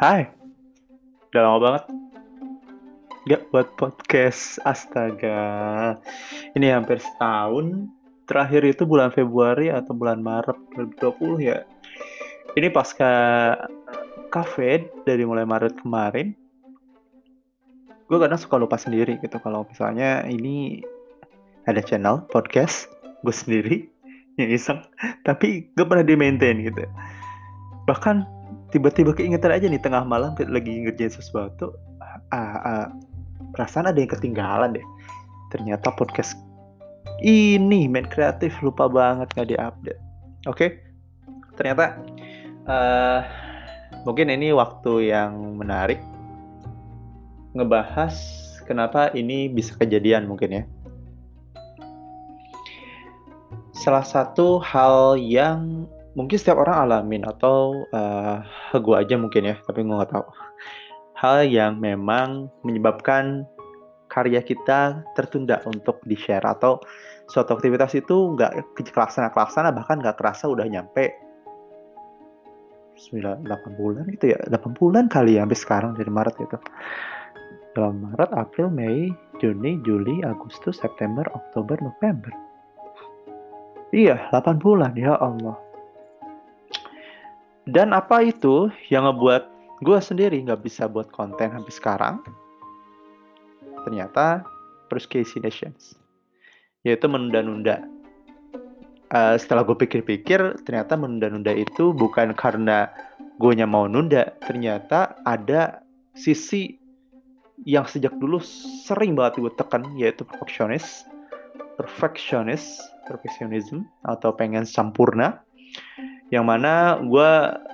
Hai, udah lama banget. Gak buat podcast, astaga. Ini hampir setahun. Terakhir itu bulan Februari atau bulan Maret 2020 ya. Ini pasca cafe dari mulai Maret kemarin. Gue kadang suka lupa sendiri gitu Kalau misalnya ini ada channel podcast Gue sendiri yang iseng. Tapi gak pernah di maintain gitu. Bahkan tiba-tiba keingetan aja nih tengah malam lagi ngerjain sesuatu ah, ah, perasaan ada yang ketinggalan deh ternyata podcast ini main kreatif lupa banget nggak diupdate oke okay? ternyata uh, mungkin ini waktu yang menarik ngebahas kenapa ini bisa kejadian mungkin ya salah satu hal yang mungkin setiap orang alamin atau uh, eh, gue aja mungkin ya tapi gue nggak tahu. Hal yang memang menyebabkan karya kita tertunda untuk di share atau suatu aktivitas itu nggak kelaksana kelaksana bahkan nggak kerasa udah nyampe 9, 8 bulan gitu ya 8 bulan kali ya sampai sekarang dari Maret itu dalam Maret, April, Mei, Juni, Juli, Agustus, September, Oktober, November. Iya 8 bulan ya Allah dan apa itu yang ngebuat gue sendiri nggak bisa buat konten sampai sekarang? Ternyata procrastinations, yaitu menunda-nunda. Uh, setelah gue pikir-pikir, ternyata menunda-nunda itu bukan karena gue mau nunda, ternyata ada sisi yang sejak dulu sering banget gue tekan, yaitu perfectionist, perfectionist, perfectionism atau pengen sempurna yang mana gue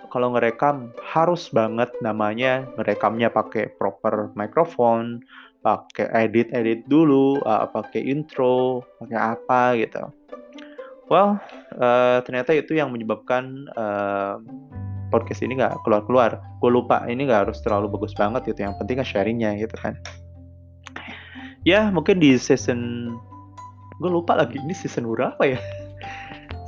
kalau ngerekam harus banget namanya ngerekamnya pakai proper microphone pakai edit edit dulu uh, pakai intro pakai apa gitu. Well uh, ternyata itu yang menyebabkan uh, podcast ini nggak keluar keluar gue lupa ini nggak harus terlalu bagus banget gitu yang penting kan sharingnya gitu kan. Ya mungkin di season gue lupa lagi ini season berapa ya?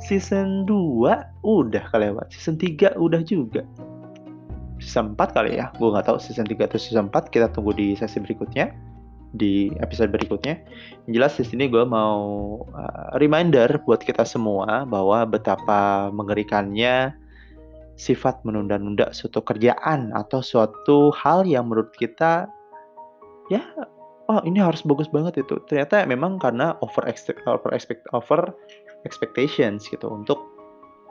Season 2 udah kelewat season 3 udah juga. Season 4 kali ya. Gue nggak tahu season 3 atau season 4 kita tunggu di sesi berikutnya di episode berikutnya. Yang jelas di sini gue mau uh, reminder buat kita semua bahwa betapa mengerikannya sifat menunda-nunda suatu kerjaan atau suatu hal yang menurut kita ya oh ini harus bagus banget itu. Ternyata memang karena over expect over expect over expectations gitu untuk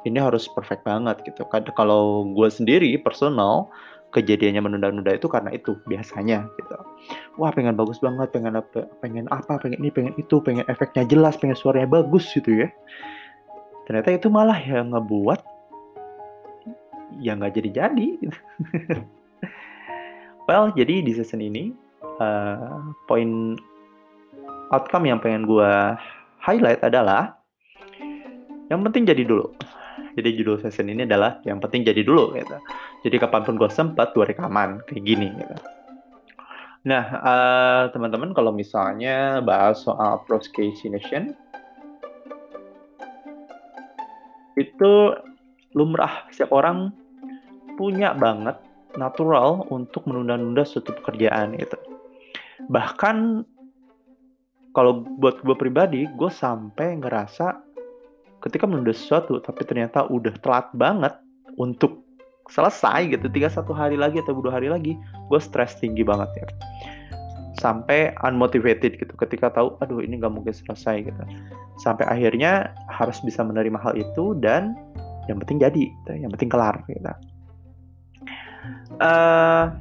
ini harus perfect banget gitu. Kalau gue sendiri personal kejadiannya menunda-nunda itu karena itu biasanya gitu. Wah pengen bagus banget, pengen apa, pengen apa, pengen ini, pengen itu, pengen efeknya jelas, pengen suaranya bagus gitu ya. Ternyata itu malah yang ngebuat yang nggak jadi-jadi. Gitu. well, jadi di season ini uh, poin outcome yang pengen gue highlight adalah yang penting jadi dulu jadi judul session ini adalah yang penting jadi dulu gitu. Jadi kapan pun gue sempat gue rekaman kayak gini gitu. Nah uh, teman-teman kalau misalnya bahas soal procrastination itu lumrah setiap orang punya banget natural untuk menunda-nunda suatu pekerjaan gitu. Bahkan kalau buat gue pribadi gue sampai ngerasa ketika menunda sesuatu tapi ternyata udah telat banget untuk selesai gitu tinggal satu hari lagi atau dua hari lagi gue stres tinggi banget ya sampai unmotivated gitu ketika tahu aduh ini nggak mungkin selesai gitu sampai akhirnya harus bisa menerima hal itu dan yang penting jadi gitu. yang penting kelar gitu uh,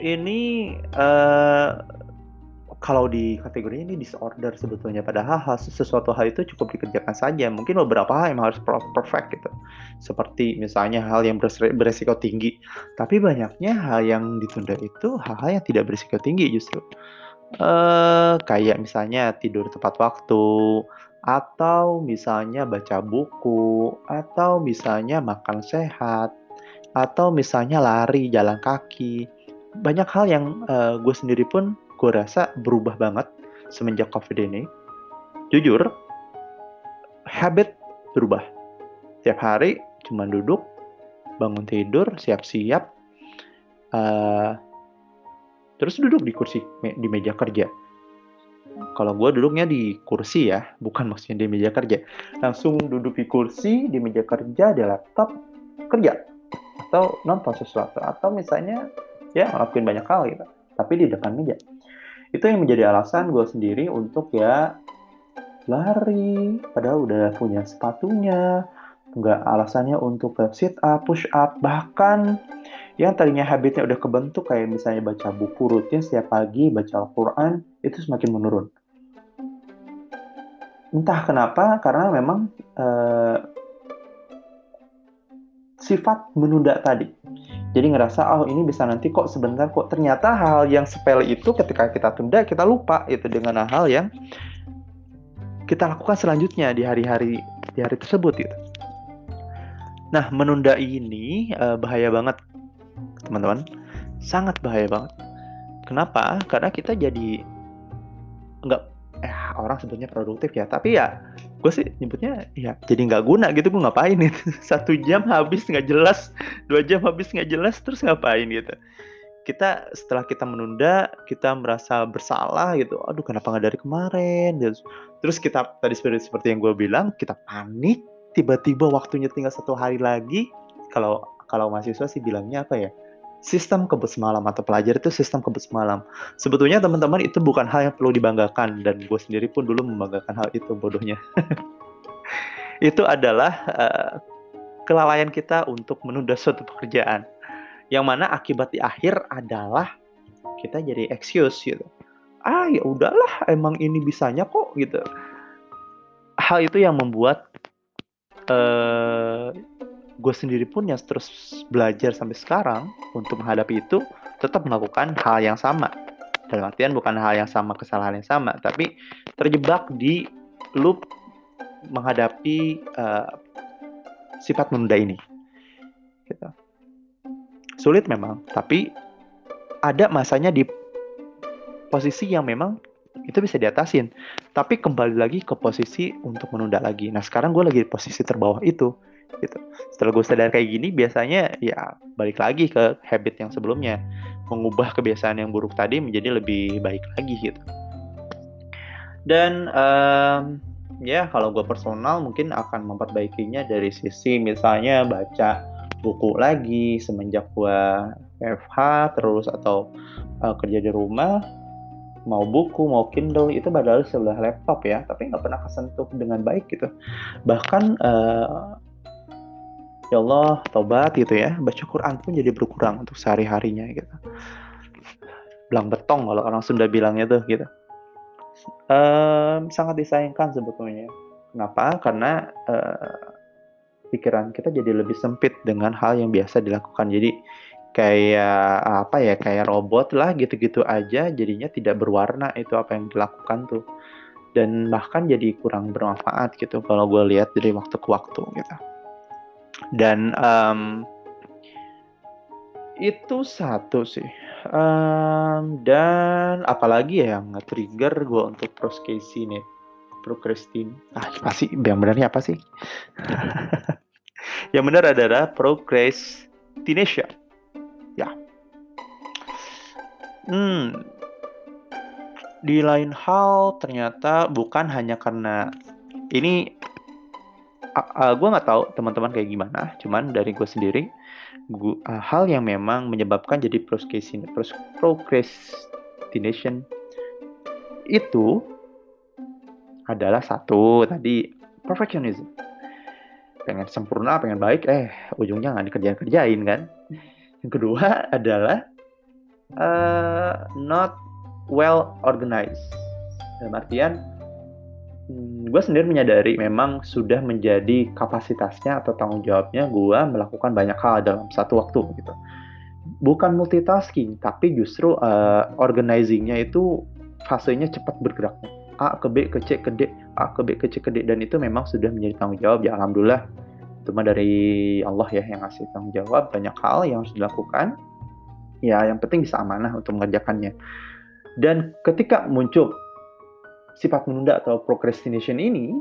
ini uh, kalau di kategori ini disorder sebetulnya. Padahal hal, sesuatu hal itu cukup dikerjakan saja. Mungkin beberapa hal yang harus perfect gitu. Seperti misalnya hal yang beresiko tinggi. Tapi banyaknya hal yang ditunda itu hal-hal yang tidak beresiko tinggi justru. Uh, kayak misalnya tidur tepat waktu atau misalnya baca buku atau misalnya makan sehat atau misalnya lari jalan kaki. Banyak hal yang uh, gue sendiri pun gue rasa berubah banget semenjak covid ini. Jujur habit berubah. Tiap hari cuma duduk bangun tidur siap-siap uh, terus duduk di kursi di meja kerja. Kalau gue duduknya di kursi ya bukan maksudnya di meja kerja. Langsung duduk di kursi di meja kerja di laptop kerja. Atau nonton sesuatu. Atau misalnya ya ngelakuin banyak hal gitu tapi di depan meja itu yang menjadi alasan gue sendiri untuk ya lari. Padahal udah punya sepatunya. Nggak alasannya untuk sit up, push up, bahkan yang tadinya habitnya udah kebentuk kayak misalnya baca buku rutin setiap pagi, baca Al-Quran, itu semakin menurun. Entah kenapa, karena memang uh, sifat menunda tadi. Jadi ngerasa, oh ini bisa nanti kok sebentar kok. Ternyata hal yang sepele itu ketika kita tunda, kita lupa itu dengan hal yang kita lakukan selanjutnya di hari-hari di hari tersebut gitu. Nah, menunda ini uh, bahaya banget, teman-teman. Sangat bahaya banget. Kenapa? Karena kita jadi nggak eh orang sebutnya produktif ya tapi ya gue sih nyebutnya ya jadi nggak guna gitu gue ngapain itu satu jam habis nggak jelas dua jam habis nggak jelas terus ngapain gitu. Kita setelah kita menunda kita merasa bersalah gitu. Aduh kenapa nggak dari kemarin? Terus kita tadi seperti seperti yang gue bilang kita panik. Tiba-tiba waktunya tinggal satu hari lagi. Kalau kalau mahasiswa sih bilangnya apa ya sistem kebut semalam atau pelajar itu sistem kebut semalam. Sebetulnya teman-teman itu bukan hal yang perlu dibanggakan dan gue sendiri pun dulu membanggakan hal itu bodohnya. Itu adalah uh, kelalaian kita untuk menunda suatu pekerjaan. Yang mana akibat di akhir adalah kita jadi excuse gitu. Ah ya udahlah emang ini bisanya kok gitu. Hal itu yang membuat uh, gue sendiri pun yang terus belajar sampai sekarang untuk menghadapi itu tetap melakukan hal yang sama. Dalam artian bukan hal yang sama kesalahan yang sama tapi terjebak di loop menghadapi uh, sifat menunda ini. Gitu. sulit memang tapi ada masanya di posisi yang memang itu bisa diatasin. Tapi kembali lagi ke posisi untuk menunda lagi. Nah sekarang gue lagi di posisi terbawah itu gitu. Setelah gue sadar kayak gini biasanya ya balik lagi ke habit yang sebelumnya. Mengubah kebiasaan yang buruk tadi menjadi lebih baik lagi gitu. Dan um, ya kalau gue personal mungkin akan memperbaikinya dari sisi misalnya baca buku lagi semenjak gue FH terus atau uh, kerja di rumah mau buku mau Kindle itu padahal sebelah laptop ya tapi nggak pernah kesentuh dengan baik gitu. Bahkan uh, ya Allah tobat gitu ya. Baca Quran pun jadi berkurang untuk sehari harinya gitu. Belang betong kalau orang Sunda bilangnya tuh gitu. Um, sangat disayangkan sebetulnya. Kenapa? Karena uh, pikiran kita jadi lebih sempit dengan hal yang biasa dilakukan. Jadi kayak apa ya kayak robot lah gitu-gitu aja jadinya tidak berwarna itu apa yang dilakukan tuh. Dan bahkan jadi kurang bermanfaat gitu kalau gue lihat dari waktu ke waktu gitu dan um, itu satu sih. Um, dan apalagi ya yang nge-trigger gue untuk procrastinate procrastin ah apa sih? Yang benarnya apa sih? Yang benar adalah procrastination. Hmm, di lain hal ternyata bukan hanya karena ini uh, gue nggak tahu teman-teman kayak gimana cuman dari gue sendiri gua, uh, hal yang memang menyebabkan jadi procrastination itu adalah satu tadi perfectionism pengen sempurna pengen baik eh ujungnya nggak dikerjain kerjain kan yang kedua adalah uh, not well organized. Dalam artian, hmm, gue sendiri menyadari memang sudah menjadi kapasitasnya atau tanggung jawabnya gue melakukan banyak hal dalam satu waktu gitu. Bukan multitasking, tapi justru uh, organizingnya itu fasenya cepat bergeraknya. A ke B ke C ke D, A ke B ke C ke D dan itu memang sudah menjadi tanggung jawab ya alhamdulillah itu mah dari Allah ya yang ngasih tanggung jawab banyak hal yang harus dilakukan ya yang penting bisa amanah untuk mengerjakannya dan ketika muncul sifat menunda atau procrastination ini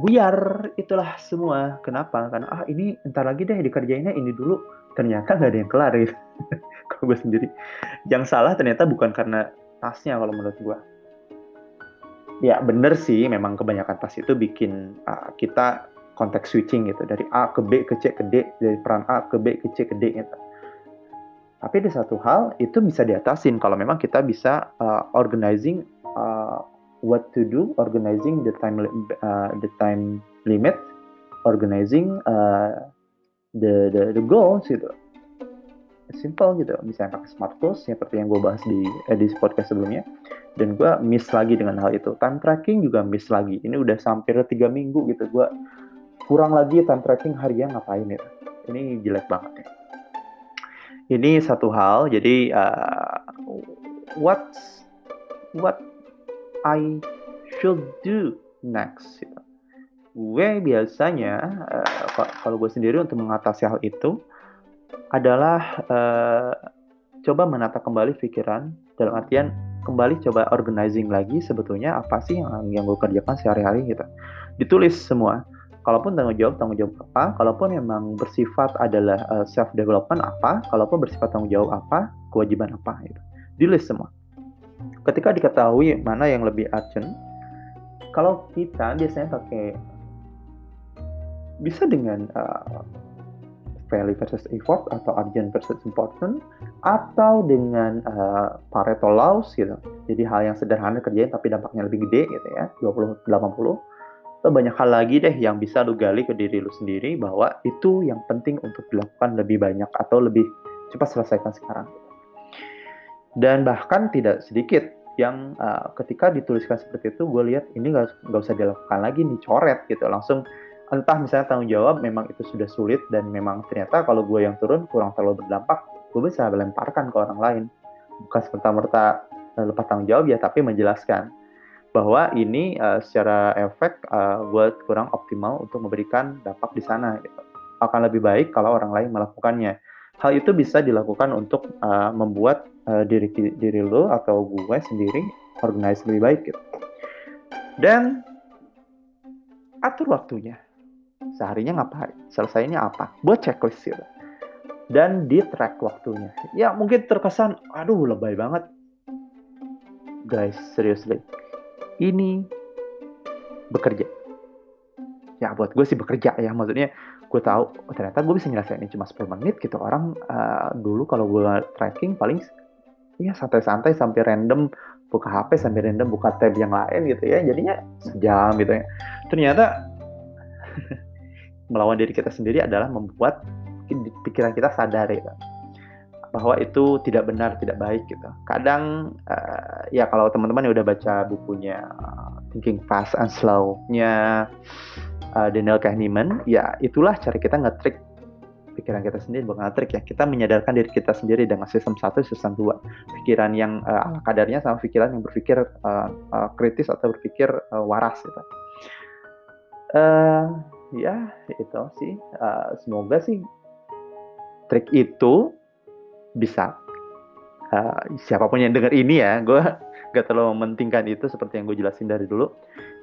buyar itulah semua. Kenapa? Karena ah ini entar lagi deh dikerjainnya ini dulu. Ternyata nggak ada yang kelar gitu. Kalau gue sendiri. Yang salah ternyata bukan karena tasnya kalau menurut gue ya bener sih memang kebanyakan tas itu bikin uh, kita konteks switching gitu. Dari A ke B ke C ke D dari peran A ke B ke C ke D gitu. Tapi ada satu hal itu bisa diatasin kalau memang kita bisa uh, organizing uh, what to do, organizing the time uh, the time limit, organizing uh, the the the goals gitu. Simple gitu, misalnya pakai smart goals seperti yang gue bahas di eh, di podcast sebelumnya. Dan gue miss lagi dengan hal itu. Time tracking juga miss lagi. Ini udah sampai tiga minggu gitu. Gue kurang lagi time tracking harian ngapain ya. Ini jelek banget ya ini satu hal jadi uh, what what I should do next. Gitu. gue biasanya uh, kalau gue sendiri untuk mengatasi hal itu adalah uh, coba menata kembali pikiran dalam artian kembali coba organizing lagi sebetulnya apa sih yang yang gue kerjakan sehari-hari gitu. Ditulis semua. Kalaupun tanggung jawab tanggung jawab apa? Kalaupun memang bersifat adalah uh, eh, self development apa? Kalaupun bersifat tanggung jawab apa? Kewajiban apa? Gitu. Di list semua ketika diketahui mana yang lebih urgent kalau kita biasanya pakai bisa dengan uh, value versus effort atau urgent versus important atau dengan uh, Pareto laws gitu. Jadi hal yang sederhana kerjain tapi dampaknya lebih gede gitu ya, 20 80 banyak hal lagi deh yang bisa lu gali ke diri lu sendiri bahwa itu yang penting untuk dilakukan lebih banyak atau lebih cepat selesaikan sekarang. Dan bahkan tidak sedikit yang uh, ketika dituliskan seperti itu gue lihat ini gak, gak usah dilakukan lagi nih coret gitu. Langsung entah misalnya tanggung jawab memang itu sudah sulit dan memang ternyata kalau gue yang turun kurang terlalu berdampak gue bisa melemparkan ke orang lain. Bukan serta-merta eh, lepas tanggung jawab ya tapi menjelaskan bahwa ini uh, secara efek uh, kurang optimal untuk memberikan dampak di sana gitu. akan lebih baik kalau orang lain melakukannya. Hal itu bisa dilakukan untuk uh, membuat uh, diri diri lo atau gue sendiri organize lebih baik gitu. Dan atur waktunya. Seharinya ngapain? Selesainya apa? Buat checklist gitu. Dan di track waktunya. Ya mungkin terkesan aduh lebay banget. Guys seriously. Ini bekerja. Ya buat gue sih bekerja ya maksudnya gue tahu oh, ternyata gue bisa nyelesain ini cuma 10 menit gitu. Orang uh, dulu kalau gue tracking paling ya santai-santai sampai random buka HP sampai random buka tab yang lain gitu ya. Jadinya sejam gitu ya. Ternyata melawan diri kita sendiri adalah membuat pikiran kita sadar ya bahwa itu tidak benar, tidak baik gitu. Kadang uh, ya kalau teman-teman yang udah baca bukunya uh, Thinking Fast and Slow-nya uh, Daniel Kahneman, ya itulah cara kita nge-trick pikiran kita sendiri bukan trik ya. Kita menyadarkan diri kita sendiri dengan sistem satu sistem dua. Pikiran yang uh, ala kadarnya sama pikiran yang berpikir uh, uh, kritis atau berpikir uh, waras gitu. Uh, ya itu sih. Uh, semoga sih trik itu bisa uh, siapa pun yang dengar ini ya gue gak terlalu mementingkan itu seperti yang gue jelasin dari dulu.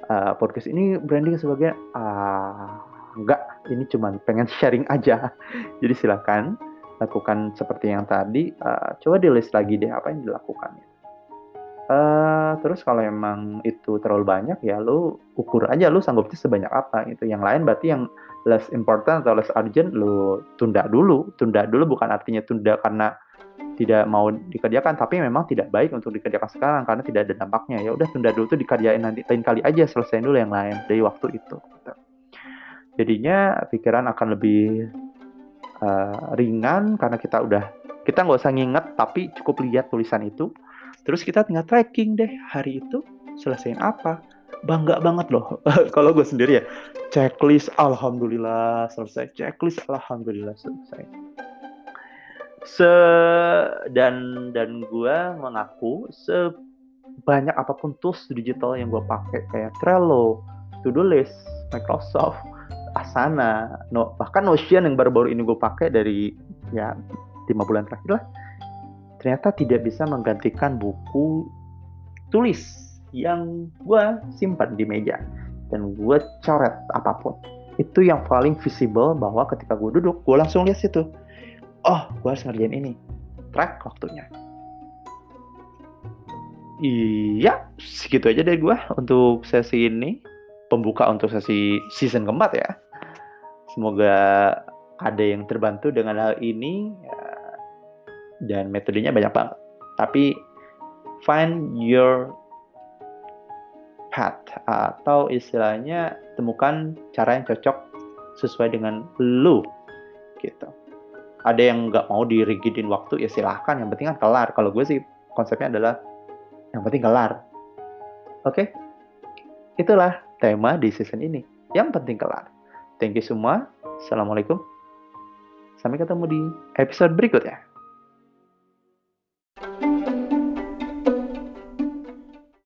Uh, podcast ini branding sebagai uh, enggak ini cuma pengen sharing aja. Jadi silakan lakukan seperti yang tadi. Uh, coba di list lagi deh apa yang dilakukan uh, terus kalau emang itu terlalu banyak ya lu ukur aja lu sanggupnya sebanyak apa itu yang lain berarti yang less important atau less urgent lu tunda dulu. Tunda dulu bukan artinya tunda karena tidak mau dikerjakan tapi memang tidak baik untuk dikerjakan sekarang karena tidak ada dampaknya. Ya udah tunda dulu tuh dikerjain nanti lain kali aja selesaiin dulu yang lain dari waktu itu gitu. Jadinya pikiran akan lebih uh, ringan karena kita udah kita nggak usah nginget tapi cukup lihat tulisan itu. Terus kita tinggal tracking deh hari itu selesaiin apa. Bangga banget loh. Kalau gue sendiri ya checklist alhamdulillah selesai. Checklist alhamdulillah selesai. Se dan dan gue mengaku sebanyak apa pun tools digital yang gue pakai kayak Trello, To-do list, Microsoft, Asana, no, bahkan Notion yang baru-baru ini gue pakai dari ya lima bulan terakhir lah ternyata tidak bisa menggantikan buku tulis yang gue simpan di meja. dan gue coret apa pun. Itu yang paling visible bahwa ketika gue duduk gue langsung lihat situ. Oh gue harus ngerjain ini. Track waktunya. Iya segitu aja deh gue untuk sesi ini pembuka untuk sesi season keempat ya. Semoga ada yang terbantu dengan hal ini ya, dan metodenya banyak banget. Tapi find your path atau istilahnya temukan cara yang cocok sesuai dengan lu gitu. Ada yang nggak mau dirigidin waktu ya silahkan. Yang penting kan kelar. Kalau gue sih konsepnya adalah yang penting kelar. Oke? Okay? itulah tema di season ini. Yang penting kelar. Thank you semua. Assalamualaikum. Sampai ketemu di episode berikutnya